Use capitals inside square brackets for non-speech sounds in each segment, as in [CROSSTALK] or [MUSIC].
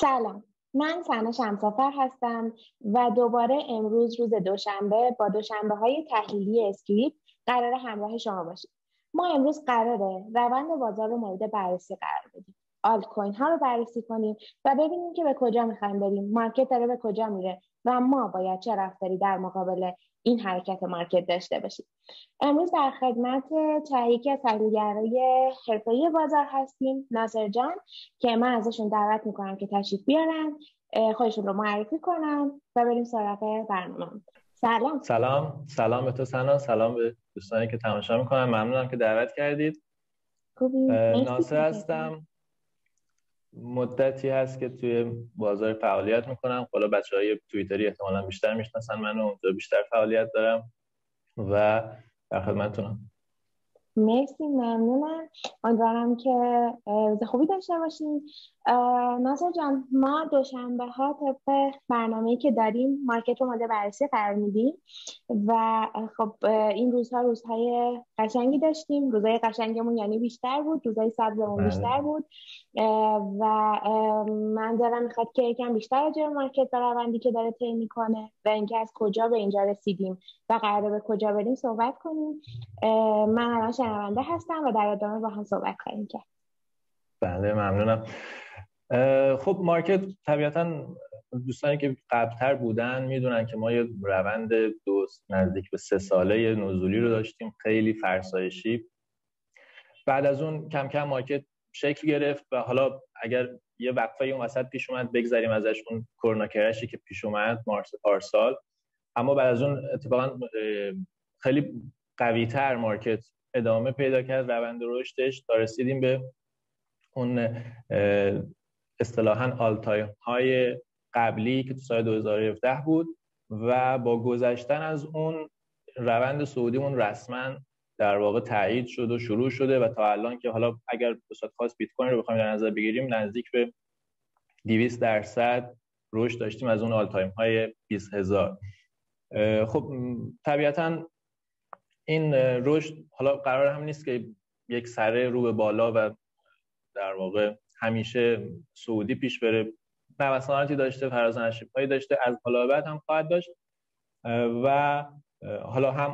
سلام. من سنا شمسافر هستم و دوباره امروز روز دوشنبه با دوشنبه های تحلیلی اسکریپت قرار همراه شما باشیم. ما امروز قراره روند بازار رو مورد بررسی قرار بدیم. آلت کوین ها رو بررسی کنیم و ببینیم که به کجا می‌خوایم بریم. market داره به کجا میره و ما باید چه رفتاری در مقابل این حرکت market داشته باشیم. امروز در خدمت یکی از تحلیلگرای حرفه‌ای بازار هستیم ناصر جان که من ازشون دعوت می‌کنم که تشریف بیارن. خودشون رو معرفی کنن و بریم سراغ برنامه. سلام. سلام. سلام به تو سنا. سلام به دوستانی که تماشا می‌کنن. ممنونم که دعوت کردید. ناصر هستم. مدتی هست که توی بازار فعالیت می‌کنم. حالا بچه های تویتری احتمالا بیشتر می‌شناسن منو اونجا بیشتر فعالیت دارم و در خدمتتونم. مرسی ممنونم. امیدوارم که روز خوبی داشته باشیم ناصر جان ما دوشنبه ها طبق برنامه که داریم مارکت رو ماده بررسی قرار میدیم و خب این روزها روزهای قشنگی داشتیم. روزهای قشنگمون یعنی بیشتر بود روزهای سبزمون بله. بیشتر بود. و من دارم می‌خواد که یکم بیشتر راجع مارکت و که داره طی می‌کنه و اینکه از کجا به اینجا رسیدیم و قراره به کجا بریم صحبت کنیم. من الان شنونده هستم و در ادامه با هم صحبت خواهیم کرد. بله ممنونم. خب مارکت طبیعتا دوستانی که قبلتر بودن می‌دونن که ما یه روند دوست نزدیک به سه ساله نزولی رو داشتیم خیلی فرسایشی. بعد از اون کم کم مارکت شکل گرفت و حالا اگر یه وقفه اون وسط پیش اومد بگذاریم ازش اون کرونا کرشی که پیش اومد مارس پارسال. اما بعد از اون اتفاقا خیلی قوی تر market ادامه پیدا کرد. روند رشدش تا رسیدیم به اون اصطلاحا all time های قبلی که تو سال 2017 بود و با گذشتن از اون روند صعودیمون رسما در واقع تایید شد و شروع شده و تا الان که حالا اگر به صورت خاص بیت کوین رو بخوایم در نظر بگیریم نزدیک به 200 درصد رشد داشتیم از اون all time های 20 هزار. خب طبیعتا این رشد حالا قرار هم نیست که یک سره رو به بالا و در واقع همیشه صعودی پیش بره. نوساناتی داشته فراز هایی داشته از حالا بعد هم خواهد داشت. و حالا هم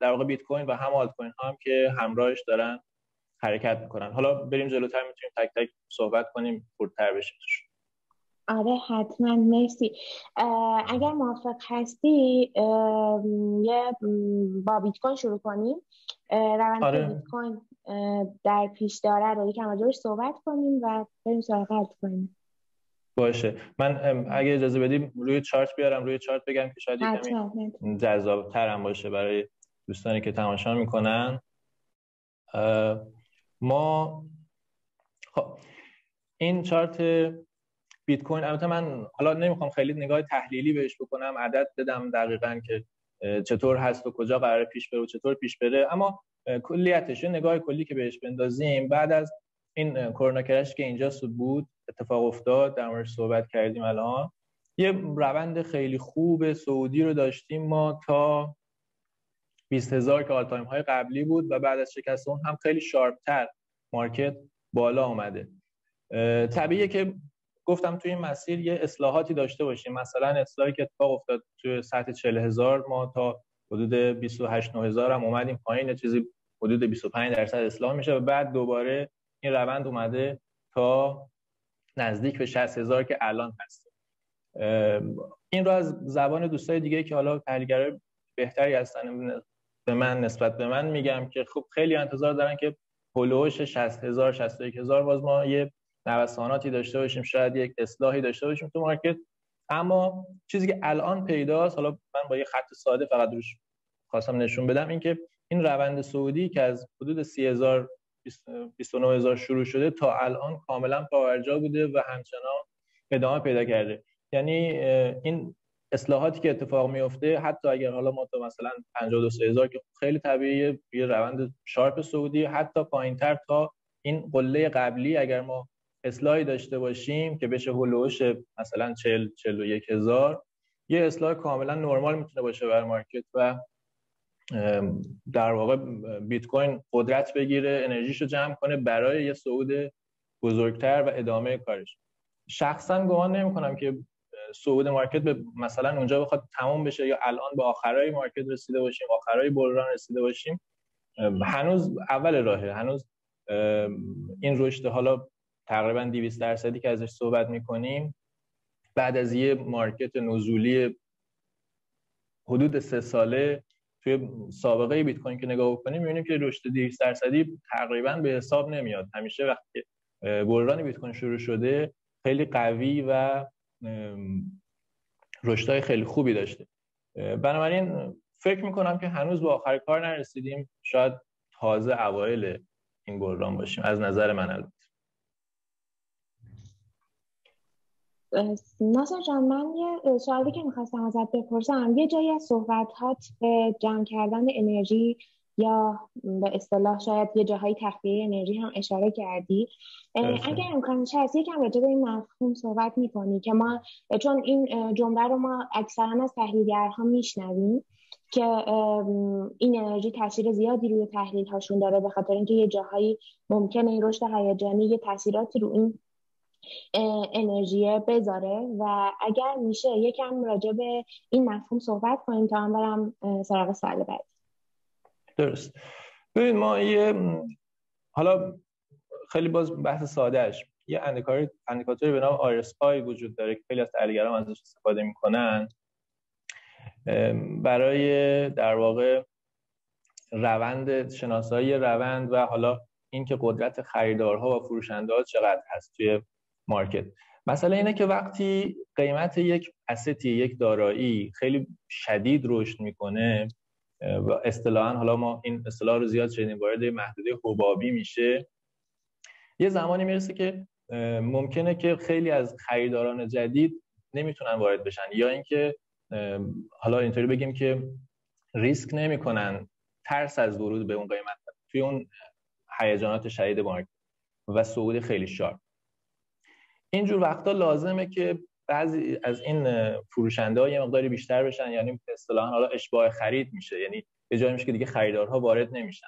در واقع بیت کوین و هم آلت کوین هم که همراهش دارن حرکت می‌کنن. حالا بریم جلوتر می‌تونیم تک تک صحبت کنیم پرتر بشه آره حتما. مرسی. اگر موافق هستی یه با بیت کوین شروع کنیم. روند آره. بیت کوین در پیش داره رو یکم راجعش صحبت کنیم و بریم سراغ آلت کوین باشه. من اگه اجازه بدیم روی چارت بیارم. روی چارت بگم که شاید یکمی جذاب ترم باشه برای دوستانی که تماشا می‌کنن. ما خب این چارت بیت کوین البته من حالا نمی‌خوام خیلی نگاه تحلیلی بهش بکنم عدد بدم دقیقا که چطور هست و کجا قرار پیش بره و چطور پیش بره. اما کلیتش نگاه کلی که بهش بندازیم بعد از این کرونا کرش که اینجا بود اتفاق افتاد در مورد صحبت کردیم الان. یه روند خیلی خوب سعودی رو داشتیم ما تا 20 هزار که all time های قبلی بود و بعد از شکست اون هم خیلی sharp تر market بالا آمده طبیعیه که گفتم توی این مسیر یه اصلاحاتی داشته باشیم. مثلا اصلاحی که اتفاق افتاد توی سطح 40 هزار ما تا حدود 28 هزار هم اومدیم پایین چیزی حدود 25 درصد اصلاح میشه و بعد دوباره این روند اومده تا نزدیک به 60 هزار که الان هست. این رو از زبان دوستای دیگه که حالا تحلیلگرای بهتری هستن به من نسبت به من میگم که خب خیلی انتظار دارن که هلوش 60 هزار 61 هزار باز ما یه نوساناتی داشته باشیم شاید یک اصلاحی داشته باشیم تو مارکت. اما چیزی که الان پیداست حالا من با یه خط ساده فقط روش خواستم نشون بدم این که این روند سعودی که از حدود 30000 29000 شروع شده تا الان کاملا پاورجا بوده و همچنان ادامه پیدا کرده. یعنی این اصلاحاتی که اتفاق میفته حتی اگر حالا ما تا مثلا 52000 که خیلی طبیعیه یه روند sharp صعودی حتی پایینتر تا این قله قبلی اگر ما اصلاحی داشته باشیم که بشه هلوش مثلا 40 41 هزار یه اصلاح کاملا نرمال می‌تونه باشه برای market و در واقع بیت کوین قدرت بگیره انرژیشو جمع کنه برای یه صعود بزرگتر و ادامه کارش. شخصا گمان نمی کنم که صعود مارکت به مثلا اونجا بخواد تمام بشه یا الان به آخرای مارکت رسیده باشیم آخرای بحران رسیده باشیم هنوز اول راهه. هنوز این رشد حالا تقریبا 200 درصدی که ازش صحبت می‌کنیم بعد از یه مارکت نزولی حدود سه ساله توی سابقه بیت کوین که نگاه بکنیم می‌بینیم که رشد 200 درصدی تقریبا به حساب نمیاد. همیشه وقتی بحران بیت کوین شروع شده خیلی قوی و رشدهای خیلی خوبی داشته. بنابراین فکر می‌کنم که هنوز به آخر کار نرسیدیم. شاید تازه اوایل این بحران باشیم. از نظر من البته. ناصر جان من یه سوالی که می‌خواستم ازت بپرسم. یه جایی از صحبت به جمع کردن انرژی یا به اصطلاح شاید یه جاهای تخلیه انرژی هم اشاره کردی. اگر امکانش هست یکم راجع به این مفهوم صحبت می‌کنی که ما چون این جمله رو ما اکثرا از تحلیلگرها میشنویم که این انرژی تاثیر زیادی روی تحلیل هاشون داره به خاطر اینکه یه جاهایی ممکنه این رشد هیجانی یه تاثیراتی رو این انرژی بذاره. و اگر میشه یکم راجع به این مفهوم صحبت کنیم تا هم برم سراغ سال بعد درست. ببینید ما یه حالا خیلی باز بحث سادهش یه اندیکاتوری به نام RSI وجود داره که خیلی از تحلیلگران ازش استفاده می‌کنن. برای در واقع روند شناسایی روند و حالا اینکه قدرت خریدارها و فروشنده چقدر هست توی مارکت. مسئله اینه که وقتی قیمت یک استی یک دارایی خیلی شدید رشد می‌کنه و اصطلاحا حالا ما این اصطلاح رو زیاد شدیم وارد محدوده حبابی میشه. یه زمانی می‌رسه که ممکنه که خیلی از خریداران جدید نمی‌تونن وارد بشن یا اینکه حالا اینطوری بگیم که ریسک نمی‌کنن ترس از ورود به اون قیمت توی اون هیجانات شدید market و صعود خیلی sharp. اینجور وقتا لازمه که بعضی از این فروشنده ها یه مقداری بیشتر بشن یعنی اصطلاحا حالا اشباع خرید میشه یعنی یه جایی میشه که دیگه خریدارها وارد نمیشن.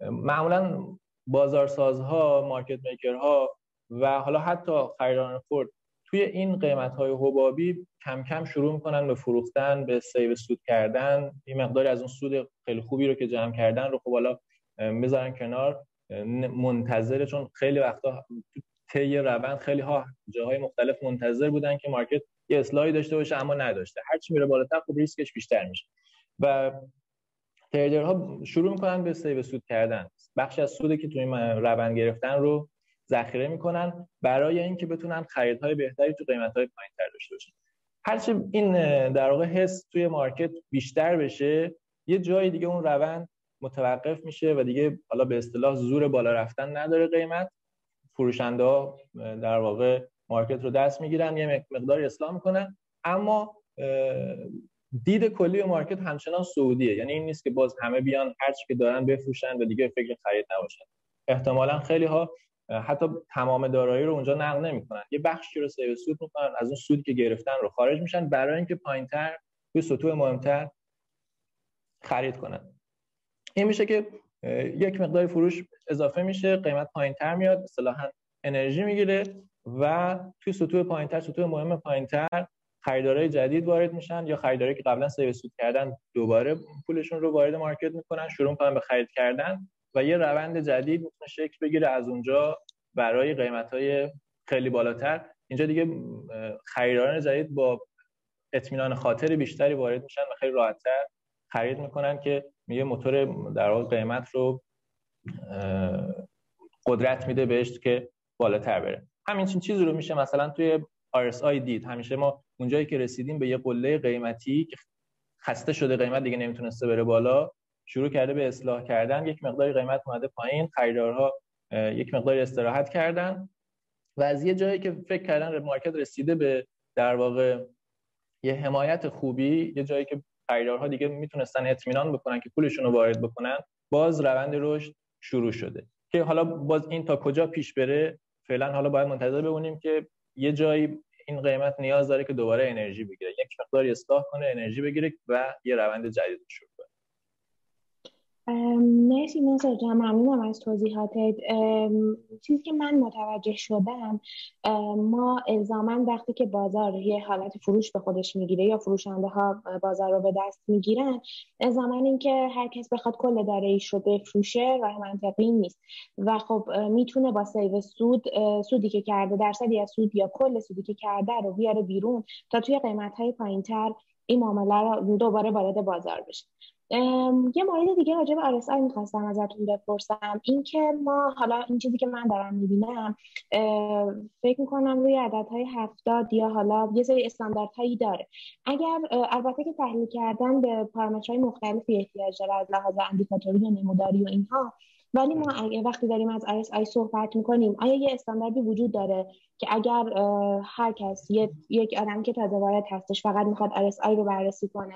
معمولا بازارسازها market maker ها و حالا حتی خریداران خرد توی این قیمت های حبابی کم کم شروع می‌کنن به فروختن به save سود کردن. این مقداری از اون سود خیلی خوبی رو که جمع کردن رو خب حالا می‌ذارن کنار. منتظره چون خیلی وقتا طی روند خیلی ها جاهای مختلف منتظر بودن که market یه اصلاحی داشته باشه اما نداشته. هرچی میره بالاتر خب ریسکش بیشتر میشه. و trader ها شروع می‌کنن به save سود کردن. بخش از سودی که توی روند گرفتن رو ذخیره می‌کنن برای اینکه بتونن خریدهای بهتری تو قیمتهای پایینتر داشته باشن. هرچی این در واقع حس توی market بیشتر بشه یه جای دیگه اون روند متوقف میشه و دیگه حالا به اصطلاح زور بالا رفتن نداره قیمت. فروشنده ها در واقع market رو دست می‌گیرن یه مقداری اصلاح می‌کنن. اما دید کلی market همچنان صعودیه. یعنی این نیست که باز همه بیان هر چی که دارن بفروشن و دیگه فکر خرید نباشن. احتمالا خیلی ها حتی تمام دارایی رو اونجا نقد نمی‌کنن. یه بخشی رو save سود می‌کنن از اون سودی که گرفتن رو خارج میشن برای اینکه پایینتر توی سطوح مهمتر خرید کنن. این میشه که یک مقدار فروش اضافه میشه قیمت پایینتر میاد اصطلاحا انرژی می‌گیره و توی سطوح پایینتر سطوح مهم پایینتر خریدارای جدید وارد میشن یا خریدارایی که قبلا save سود کردن دوباره پولشون رو وارد market می‌کنن شروع می‌کنن به خرید کردن و یه روند جدید می‌تونه شکل بگیره از اونجا برای قیمت های خیلی بالاتر. اینجا دیگه خریداران جدید با اطمینان خاطر بیشتری وارد میشن و خیلی راحتتر خرید می‌کنن که میگه موتور در واقع قیمت رو قدرت میده بهش که بالاتر بره. همین چیزی رو میشه مثلا توی RSI دید. همیشه ما اونجایی که رسیدیم به یه قله قیمتی که خسته شده قیمت دیگه نمی‌تونسته بره بالا شروع کرده به اصلاح کردن. یک مقداری قیمت اومده پایین. خریدارها یک مقداری استراحت کردن. و از یه جایی که فکر کردن مارکت رسیده به در واقع یه حمایت خوبی یه جایی که خریدارها دیگه می‌تونستن اطمینان بکنن که پولشون رو وارد بکنن. باز روند رشد شروع شده. که حالا باز این تا کجا پیش بره فعلا حالا باید منتظر بمونیم که یه جایی این قیمت نیاز داره که دوباره انرژی بگیره. یک مقداری اصلاح کنه انرژی بگیره و یه روند جدید شروع مرسی ناصر جان ممنونم از توضیحاتت. چیزی که من متوجه شدم ما الزاما وقتی که بازار یه حالت فروش به خودش می‌گیره یا فروشنده ها بازار رو به دست می‌گیرن الزاما اینکه هر کس بخواد کل داره ایش رو بفروشه و منطقی نیست. و خب می‌تونه با سیو سود سودی که کرده درصدی از سود یا کل سودی که کرده رو بیاره بیرون تا توی قیمت های پایین تر این معامله رو دوباره وارد بازار بشه. یه مورد دیگه راجع به RSI می‌خواستم ازتون بپرسم. اینکه ما حالا این چیزی که من دارم می‌بینم فکر می‌کنم روی عددهای هفتاد یا حالا یه سری استانداردهایی داره. اگر البته که تحلیل کردن به پارامترهای مختلفی احتیاج داره از لحاظ اندیکاتوری و نموداری و اینها. ولی ما وقتی داریم از RSI صحبت می‌کنیم آیا یه استانداردی وجود داره که اگر هر کس یک آدم که تازه وارد هستش فقط می‌خواد RSI رو بررسی کنه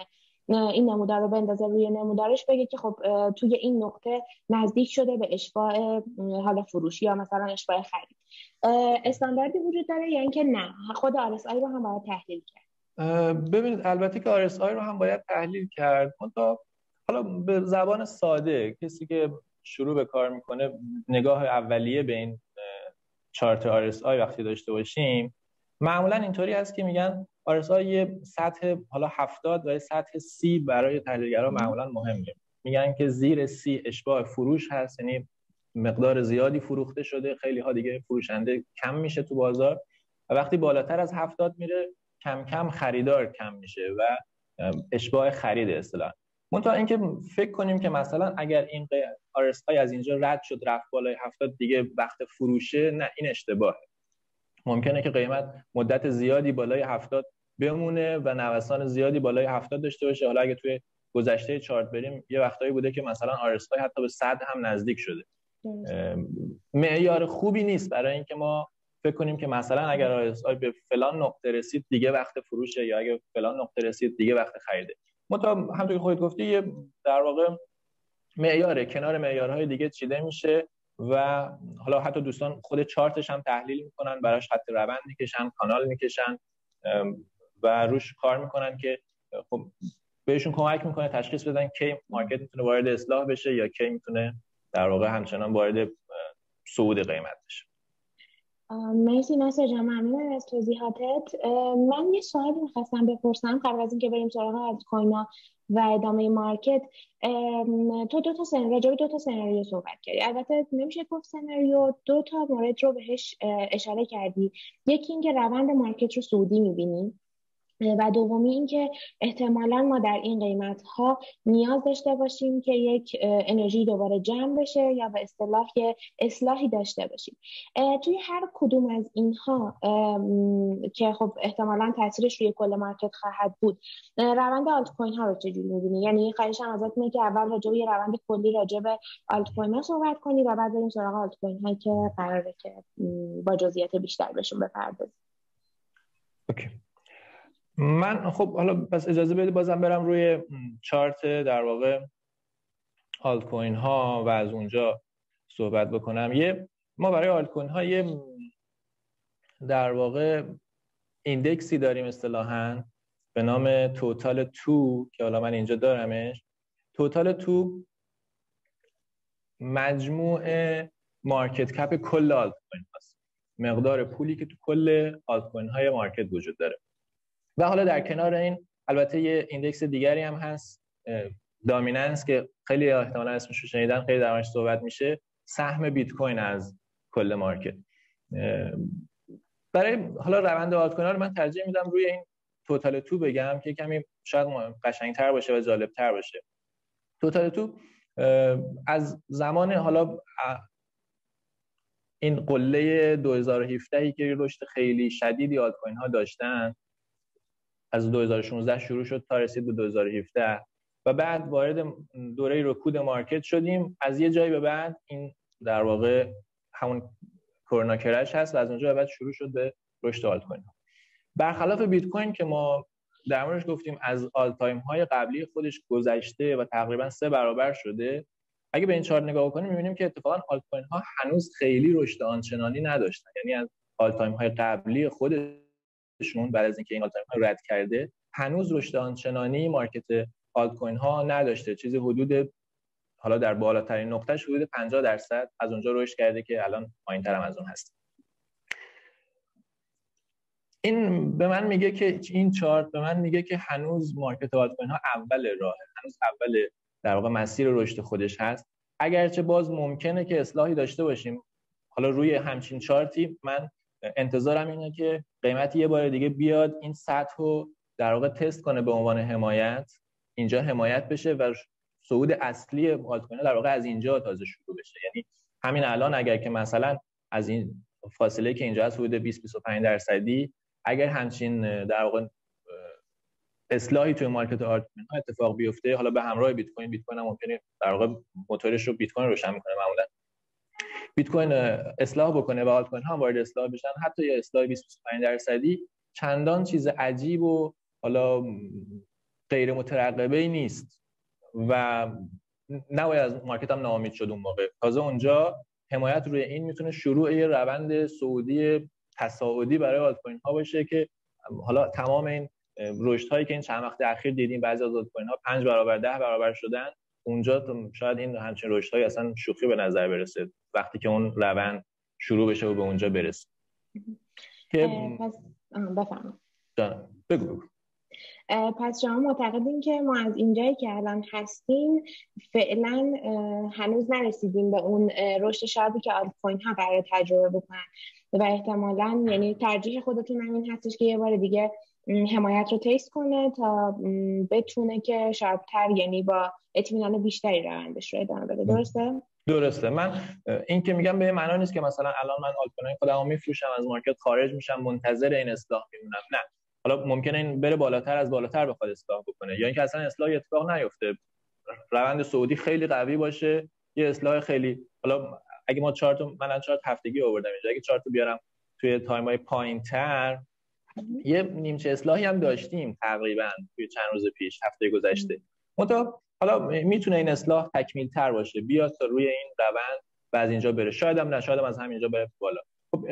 این نمودار رو بندازه روی نمودارش بگه که خب توی این نقطه نزدیک شده به اشباع حال فروش یا مثلا اشباع خرید. استانداردی وجود داره یا اینکه نه؟ خود RSI رو هم باید تحلیل کرد. ببینید البته که RSI رو هم باید تحلیل کرد. حالا به زبان ساده کسی که شروع به کار می‌کنه نگاه اولیه به این چارت RSI وقتی داشته باشیم معمولا اینطوری هست که میگن آرسا یه سطح حالا 70 و یه سطح سی برای تحلیلگرا معمولا مهمه. میگن که زیر سی اشباع فروش هست یعنی مقدار زیادی فروخته شده خیلی ها دیگه فروشنده کم میشه تو بازار. و وقتی بالاتر از 70 میره کم کم خریدار کم میشه و اشباع خرید اصطلاح منتها اینکه فکر کنیم که مثلا اگر این RSI از اینجا رد شد رفت بالای 70 دیگه وقت فروشه نه این اشتباهه. ممکنه که قیمت مدت زیادی بالای 70 بمونه و نوسان زیادی بالای 70 داشته باشه. حالا اگه توی گذشته چارت بریم یه وقتایی بوده که مثلا آرسای حتی به 100 هم نزدیک شده. معیار خوبی نیست برای اینکه ما فکر کنیم که مثلا اگر آرسای به فلان نقطه رسید دیگه وقت فروشه یا اگه فلان نقطه رسید دیگه وقت خریده. متا همونطور که خودت گفتی یه در واقع معیاره کنار معیارهای دیگه چیده میشه. و حالا حتی دوستان خود چارتش هم تحلیل می‌کنن براش خط روند می‌کشن کانال می‌کشن و روش کار می‌کنن که خب بهشون کمک می‌کنه تشخیص بدن کی مارکت می‌تونه وارد اصلاح بشه یا کی می‌تونه در واقع همچنان وارد صعود قیمت بشه. مرسی ناصر جان ممنون از توضیحاتت. من یه سوالی می‌خواستم بپرسم قبل از اینکه بریم سراغ از کوینا و ادامه مارکت تو دو تا سن راجع دو تا سناریو صحبت کردی. البته نمیشه گفت سناریو دو تا مورد رو بهش اشاره کردی. یکی اینکه روند مارکت رو سعودی می‌بینیم و دومی اینکه احتمالا ما در این قیمت ها نیاز داشته باشیم که یک انرژی دوباره جمع بشه یا به اصطلاح اصلاحی داشته باشیم. توی هر کدوم از اینها که خب احتمالا تاثیرش روی کل market خواهد بود روند آلت کوین ها رو چجوری می‌بینی؟ یعنی خواهشم ازت اینه که اول راجع به روند کلی راجع به آلت کوین ها صحبت کنی و بعد بریم سراغ آلت کوین هایی که قراره که با جزئیات بیشتر بهشون بپردازیم. Okay. من خب حالا پس اجازه بدید بازم برم روی چارت در واقع آلت کوین ها و از اونجا صحبت بکنم. یه ما برای آلت کوین ها یه در واقع index ی داریم اصطلاحا به نام Total 2 که حالا من اینجا دارمش. Total 2 مجموع market cap کل آلت کوین هست مقدار پولی که تو کل آلت کوین های market وجود داره. و حالا در کنار این البته یه index دیگری هم هست دامیننس که خیلی احتمالا اسمش رو شنیدن خیلی درمش صحبت میشه. سهم بیت کوین از کل مارکت. برای حالا روند آلت کوین رو من ترجیح میدم روی این توتال تو بگم که کمی شاید قشنگتر باشه و جالبتر باشه. توتال تو از زمان حالا این قله 2017 که رشد خیلی شدیدی آلت کوین ها داشتن از 2016 شروع شد تا رسید به 2017 و بعد وارد دوره رکود market شدیم. از یه جایی به بعد این در واقع همون corona crash هست و از اونجا به بعد شروع شد به رشد آلت کوین برخلاف بیت کوین که ما در موردش گفتیم از all time های قبلی خودش گذشته و تقریبا سه برابر شده. اگه به این چارت نگاه کنیم می‌بینیم که اتفاقا آلت کوین ها هنوز خیلی رشد آنچنانی نداشتن. یعنی از all time high قبلی خود شون بعد از اینکه این alt ها رد کرده هنوز رشد آنچنانی market altcoin ها نداشته. چیزی حدود حالا در بالاترین نقطه حدود 50 درصد از اونجا رشد کرده که الان پایینتر هم از اون هست. این به من میگه که این چارت به من میگه که هنوز market alt ها اول راه هنوز اول در واقع مسیر رشد خودش هست. اگرچه باز ممکنه که اصلاحی داشته باشیم. حالا روی همچین چارتی من انتظارم اینه که قیمت یه بار دیگه بیاد این سطح رو در واقع تست کنه به عنوان حمایت. اینجا حمایت بشه و صعود اصلی آلت در واقع از اینجا تازه شروع بشه. یعنی همین الان اگر که مثلا از این فاصله که اینجا از حدود 20 25 درصدی اگر همچین در واقع اصلاحی توی مارکت آلت ها اتفاق بیفته حالا به همراه بیت کوین بیت کوین هم ممکنه در واقع موتورش رو بیت کوین روشن می‌کنه معمولا. بیت کوین اصلاح بکنه و آلت کوین ها وارد اصلاح بشن. حتی یه اصلاح 20 25 درصدی چندان چیز عجیب و حالا غیر مترقبه ای نیست و نباید از مارکت هم ناامید شد اون موقع. تازه اونجا حمایت روی این می‌تونه شروع یه روند سعودی تصاعدی برای آلت کوین ها باشه که حالا تمام این رشد هایی که این چند وقت اخیر دیدیم بعضی از آلت کوین ها 5 برابر ده برابر شدن. اونجا شاید این همچین رشد های اصلا شوخی به نظر برسه وقتی که اون روند شروع بشه و به اونجا برسه. که بگو بگو. پس شما معتقدین که ما از اینجایی که الان هستیم فعلا هنوز نرسیدیم به اون رشد شادی که آلت کوین ها قرار تجربه بکنن. و احتمالا یعنی ترجیح خودتون همین هستش که یه بار دیگه حمایت رو تیست کنه تا بتونه که sharp تر یعنی با اطمینان بیشتری روندش رو ادامه بده. درسته؟ درسته. من این که میگم به معنا نیست که مثلا الان من آلتکوین خودمو میفروشم از market خارج میشم منتظر این اصلاح میمونم. نه. حالا ممکنه این بره بالاتر از بالاتر بخواد اصلاح بکنه. یا اینکه اصلا اصلاح اتفاق نیفته. روند صعودی خیلی قوی باشه. یه اصلاح خیلی حالا اگه ما چارت من چارت هفتگی آوردم اینجا. اگه چارت بیارم توی time های پایین تر یه نیمچه اصلاحی هم داشتیم تقریبا توی چند روز پیش هفته گذشته. منتها حالا می‌تونه این اصلاح تکمیل تر باشه. بیاد تا روی این روند و از اینجا بره. شاید هم نه هم از همینجا بره بالا. خب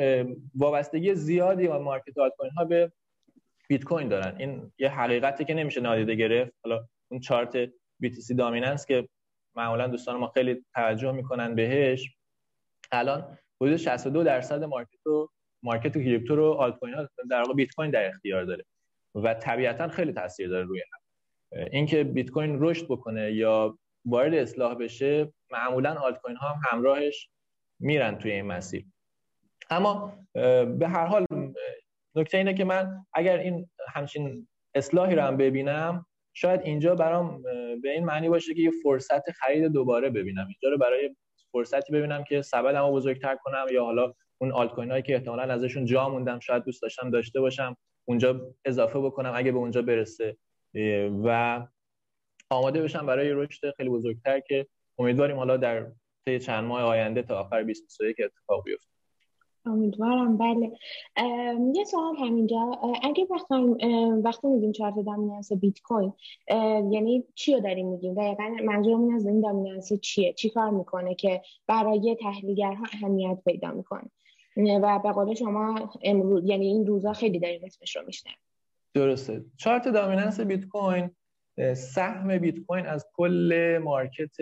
وابستگی زیادی و مارکت آلت کوین ها به بیت کوین دارن. این یه حقیقتی که نمیشه نادیده گرفت. حالا اون چارت BTC دامیننس که معمولا دوستان ما خیلی توجه می‌کنن بهش. الان حدود 62 درصد مارکت رو مارکت کریپتو رو آلت کوین در واقع بیت کوین در اختیار داره و طبیعتا خیلی تاثیر داره روی هم. اینکه بیت کوین رشد بکنه یا وارد اصلاح بشه معمولا آلت کوین ها هم همراهش میرن توی این مسیر. اما به هر حال نکته اینه که من اگر این همچین اصلاحی رو هم ببینم شاید اینجا برام به این معنی باشه که یه فرصت خرید دوباره ببینم. اینجا رو برای فرصتی ببینم که سبدمو بزرگتر کنم یا حالا اون آلت کوین هایی که احتمالاً ازشون جا موندم شاید دوست داشتم داشته باشم اونجا اضافه بکنم اگه به اونجا برسه. و آماده بشم برای رشد خیلی بزرگتر که امیدواریم حالا در طی چند ماه آینده تا آخر 2021 اتفاق بیفته. امیدوارم. بله. یه سوال همینجا. اگه بخوایم وقتی میگیم چارت دامیننس بیت کوین یعنی چی رو داریم میگیم؟ دقیقا منظورمون از این dominance چیه؟ چی کار می‌کنه که برای تحلیلگرها اهمیت پیدا می‌کنه؟ و به قول شما امروز یعنی این روزا خیلی داریم اسمش رو میشنم درسته. chart dominance بیت کوین سهم بیت کوین از کل market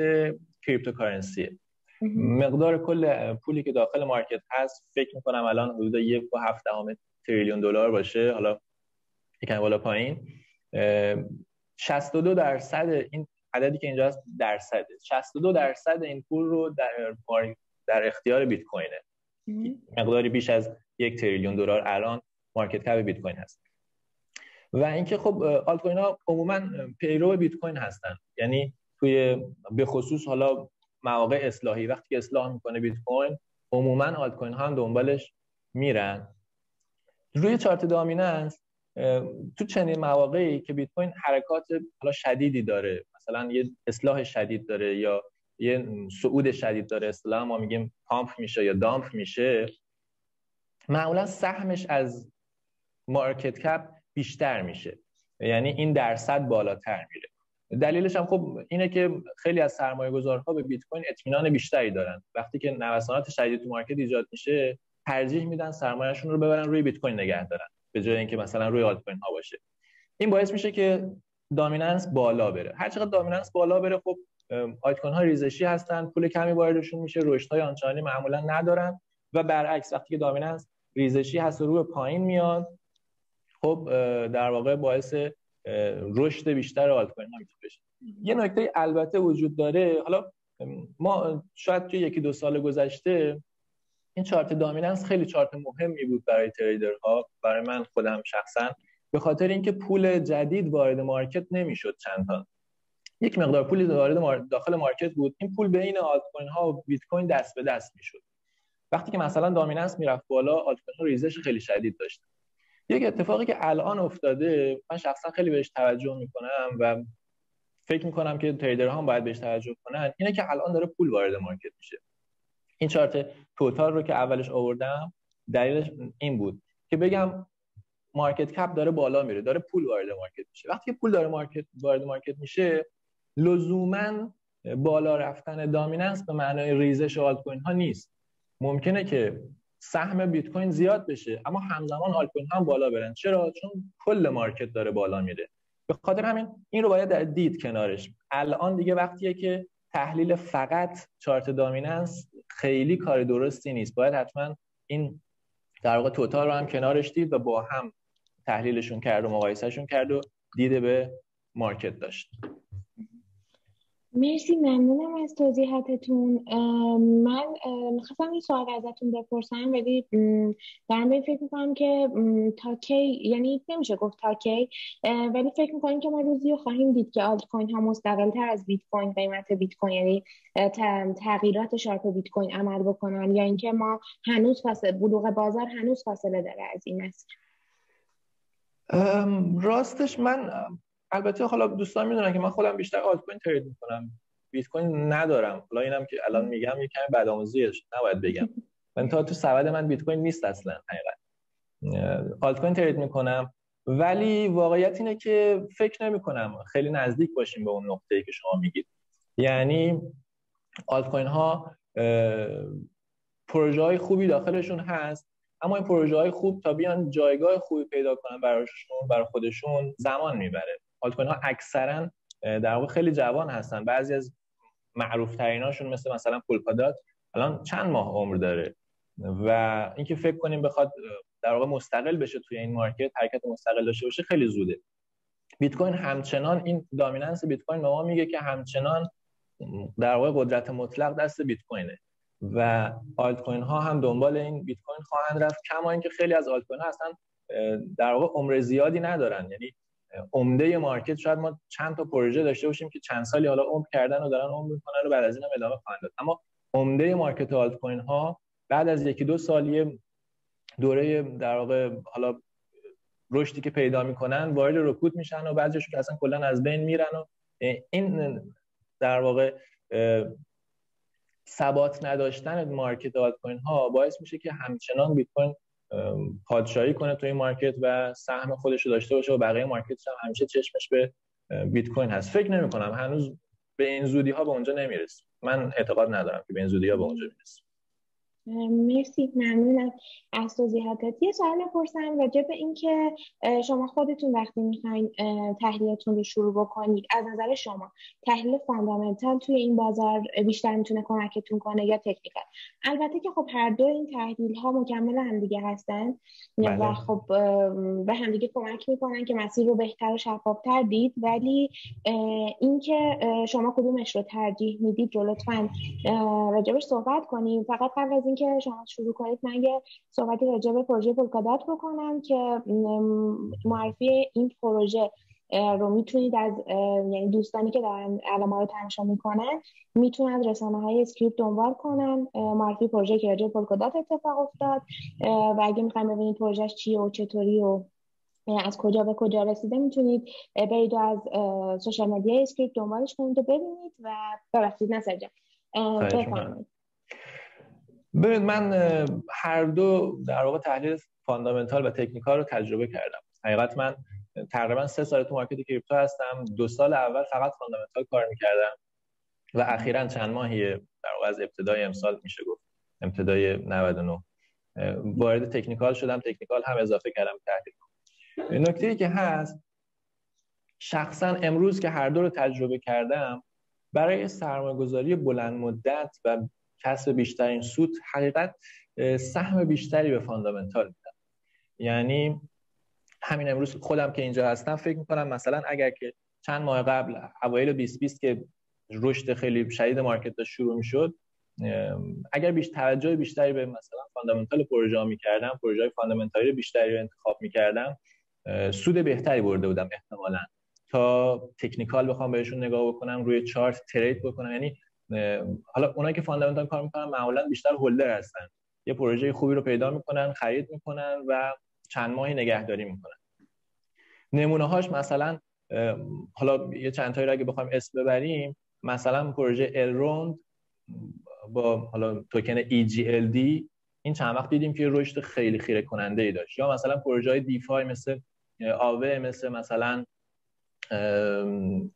cryptocurrency ه. مقدار کل پولی که داخل market هست فکر می‌کنم الان حدود یک و هفت تریلیون دلار باشه. حالا یکم بالا پایین. 62 درصد این عددی که اینجا هست درصده 62 درصد این پول رو در در اختیار بیت کوینه مقداری بیش از یک تریلیون دلار الان market cap بیت کوین هست. و اینکه خب آلت کوین ها عموما پیرو بیت کوین هستن. یعنی توی به خصوص حالا مواقع اصلاحی وقتی که اصلاح می‌کنه بیت کوین عموما آلت کوین ها هم دنبالش میرن. روی chart dominance تو چنین مواقعی که بیت کوین حرکات حالا شدیدی داره. مثلا یه اصلاح شدید داره یا یه صعود شدید داره اصطلاحا ما میگیم pump میشه یا dump میشه. معمولا سهمش از market cap بیشتر میشه. یعنی این درصد بالاتر میره. دلیلش هم خب اینه که خیلی از سرمایه گذارها به بیت کوین اطمینان بیشتری دارن. وقتی که نوسانات شدید تو market ایجاد میشه ترجیح میدن سرمایهشون رو ببرن روی بیت کوین نگه دارن به جای اینکه مثلا روی آلت کوین ها باشه. این باعث میشه که دامیننس بالا بره. هر چقدر دامیننس بالا بره خب آیت ها ریزشی هستن پول کمی واردشون میشه رشد های آنچنانی معمولا ندارن و برعکس وقتی که دامیننس ریزشی هست و رو پایین میاد خب در واقع باعث رشد بیشتر آلت کوین ها بشه. یه نکته البته وجود داره حالا ما شاید که یکی دو سال گذشته این chart dominance خیلی چارت مهمی بود برای trader ها برای من خودم شخصا به خاطر اینکه پول جدید وارد market نمی‌شد چند تا یک مقدار پول وارد داخل market بود. این پول بین آلت کوین ها و بیت کوین دست به دست می‌شد. وقتی که مثلا dominance می‌رفت بالا آلت کوین ها ریزش خیلی شدید داشت. یک اتفاقی که الان افتاده من شخصا خیلی بهش توجه می‌کنم و فکر می‌کنم که trader ها هم باید بهش توجه کنن اینه که الان داره پول وارد market میشه. این chart total رو که اولش آوردم دلیلش این بود که بگم market cap داره بالا میره داره پول وارد market میشه. وقتی پول داره market وارد market میشه لزوما بالا رفتن dominance به معنای ریزش آلت کوین ها نیست. ممکنه که سهم بیت کوین زیاد بشه اما همزمان آلت کوین هم بالا برن. چرا؟ چون کل market داره بالا میره. به خاطر همین این رو باید در دید کنارش. الان دیگه وقتیه که تحلیل فقط چارت دامیننس خیلی کار درستی نیست. باید حتما این در واقع توتال رو هم کنارش دید و با هم تحلیلشون کرد و مقایسهشون کرد و دیده به مارکت داشت. مرسی ممنونم از توضیحاتتون. من می‌خواستم این سوال ازتون بپرسم ولی دارم به فکر می‌کنم که تا کی یعنی نمیشه گفت تا کی ولی فکر می‌کنم که ما روزی رو خواهیم دید که آلت کوین ها مستقل تر از بیت کوین قیمت بیت کوین یعنی تغییرات sharp بیت کوین عمل بکنن یا اینکه ما هنوز فاصله بلوغ بازار هنوز فاصله داره از این مسیر. راستش من البته حالا دوستان می‌دونن که من خودم بیشتر altcoin trade می‌کنم. بیت کوین ندارم. حالا اینم که الان میگم یه کمی بدآموزیه نباید بگم. من تا تو سبد من بیت کوین نیست اصلا حقیقت آلت کوین ترید می‌کنم. ولی واقعیت اینه که فکر نمی کنم خیلی نزدیک باشیم به اون نقطه‌ای که شما میگید. یعنی آلت کوین ها پروژه های خوبی داخلشون هست اما این پروژه های خوب تا بیان جایگاه خوبی پیدا کنن براشون برای خودشون زمان می‌بره. آلت ها اکثرا در واقع خیلی جوان هستن. بعضی از معروف‌تریناشون مثل مثلا پولکادات الان چند ماه عمر داره. و اینکه فکر کنیم بخواد در واقع مستقل بشه توی این market حرکت مستقل داشته باشه خیلی زوده. بیت کوین همچنان این dominance بیت کوین به ما میگه که همچنان در واقع قدرت مطلق دست بیت کوینه و آلت کوین ها هم دنبال این بیت کوین خواهند رفت کما اینکه خیلی از آلت کوین ها اصلا در واقع عمر زیادی ندارن. یعنی عمده market شاید ما چند تا پروژه داشته باشیم که چند سالی حالا عمر کردن و دارن عمر می‌کنن و بعد از این هم ادامه خواهند داد. اما عمده market altcoin ها بعد از یکی دو سالی دوره در واقع حالا رشدی که پیدا می‌کنن وارد رکود میشن و بعضیشون که اصلا کلا از بین میرن و این در واقع ثبات نداشتن market altcoin ها باعث میشه که همچنان بیت کوین پادشاهی کنه تو این market و سهم خودش رو داشته باشه و بقیه market هم همیشه چشمش به بیت کوین هست. فکر نمی کنم هنوز به این زودی ها به اونجا نمی‌رسیم. من اعتقاد ندارم که به این زودی ها به اونجا می‌رسیم. مرسی ممنونم از توضیحاتت. یه سوال بپرسم راجع به اینکه شما خودتون وقتی می‌خواین تحلیلتون رو شروع بکنید از نظر شما تحلیل fundamental توی این بازار بیشتر می‌تونه کمکتون کنه یا technical؟ البته که خب هر دو این تحلیل ها مکمل همدیگه هستن بله. و خب به همدیگه کمک می‌کنن که مسیر رو بهتر و شفافتر دید. ولی اینکه شما کدومش رو ترجیح می‌دید رو لطفا راجبش صحبت کنیم. فقط قبل از اینکه شما شروع کنید من یه صحبتی راجع به پروژه پولکادات بکنم که معرفی این پروژه رو می‌تونید از یعنی دوستانی که دارن علامه رو تماشا می‌کنن می‌تونن از رسانه های اسکریپت دنبال کنن معرفی پروژه که راجع پولکادات اتفاق افتاد و اگه می‌خوایم ببینید پروژهش چیه و چطوری و از کجا به کجا رسیده می‌تونید برید از social media اسکریپت دنبالش کنید و ببینید و ببخشید نصر جان ببینید من هر دو در واقع تحلیل fundamental و technical رو تجربه کردم. حقیقت من تقریبا سه سال تو market crypto هستم. دو سال اول فقط fundamental کار می‌کردم و اخیرا چند ماهی در واقع از ابتدای امسال میشه گفت. ابتدای 99 وارد تکنیکال شدم. تکنیکال هم اضافه کردم تحلیل. نکته ای که هست شخصا امروز که هر دو رو تجربه کردم برای سرمایه‌گذاری بلند مدت و کسب بیشترین سود حقیقت سهم بیشتری به فاندامنتال میدن. یعنی همین امروز خودم که اینجا هستم فکر می‌کنم مثلا اگر که چند ماه قبل اوایل 2020 که رشد خیلی شدید market داشت شروع می‌شد اگر بیش توجه بیشتری به مثلا fundamental پروژه می‌کردم پروژه های fundamental ی بیشتری رو انتخاب می‌کردم سود بهتری برده بودم احتمالا. تا technical بخوام بهشون نگاه بکنم روی chart trade بکنم یعنی حالا اونایی که fundamental کار می‌کنن معمولا بیشتر holder هستن. یه پروژه خوبی رو پیدا می‌کنن خرید می‌کنن و چند ماهی نگهداری می‌کنن. نمونه هاش مثلا حالا یه چند تایی رو اگه بخوایم اسم ببریم مثلا پروژه Elrond با حالا token EGLD این چند وقت دیدیم که رشد خیلی خیره کننده ای داشت. یا مثلا پروژه های DeFi مثل آوه مثل مثلا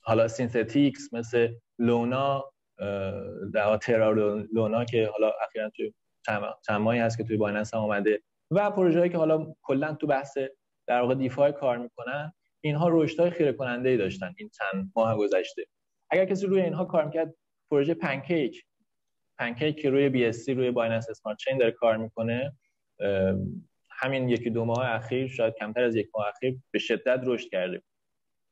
حالا Synthetix مثل Luna در Terra Luna که حالا اخیرا توی ماهی هست که توی Binance هم اومده و پروژه‌ای که حالا کلا تو بحث در واقع DeFi کار می‌کنن اینها رشدهای خیره کننده ای داشتن این چند ماه گذشته. اگر کسی روی اینها کار می‌کرد پروژه Pancake Pancake که روی BS روی Binance Smart Chain داره کار می‌کنه همین یکی دو ماه اخیر شاید کمتر از یک ماه اخیر به شدت رشد کرده.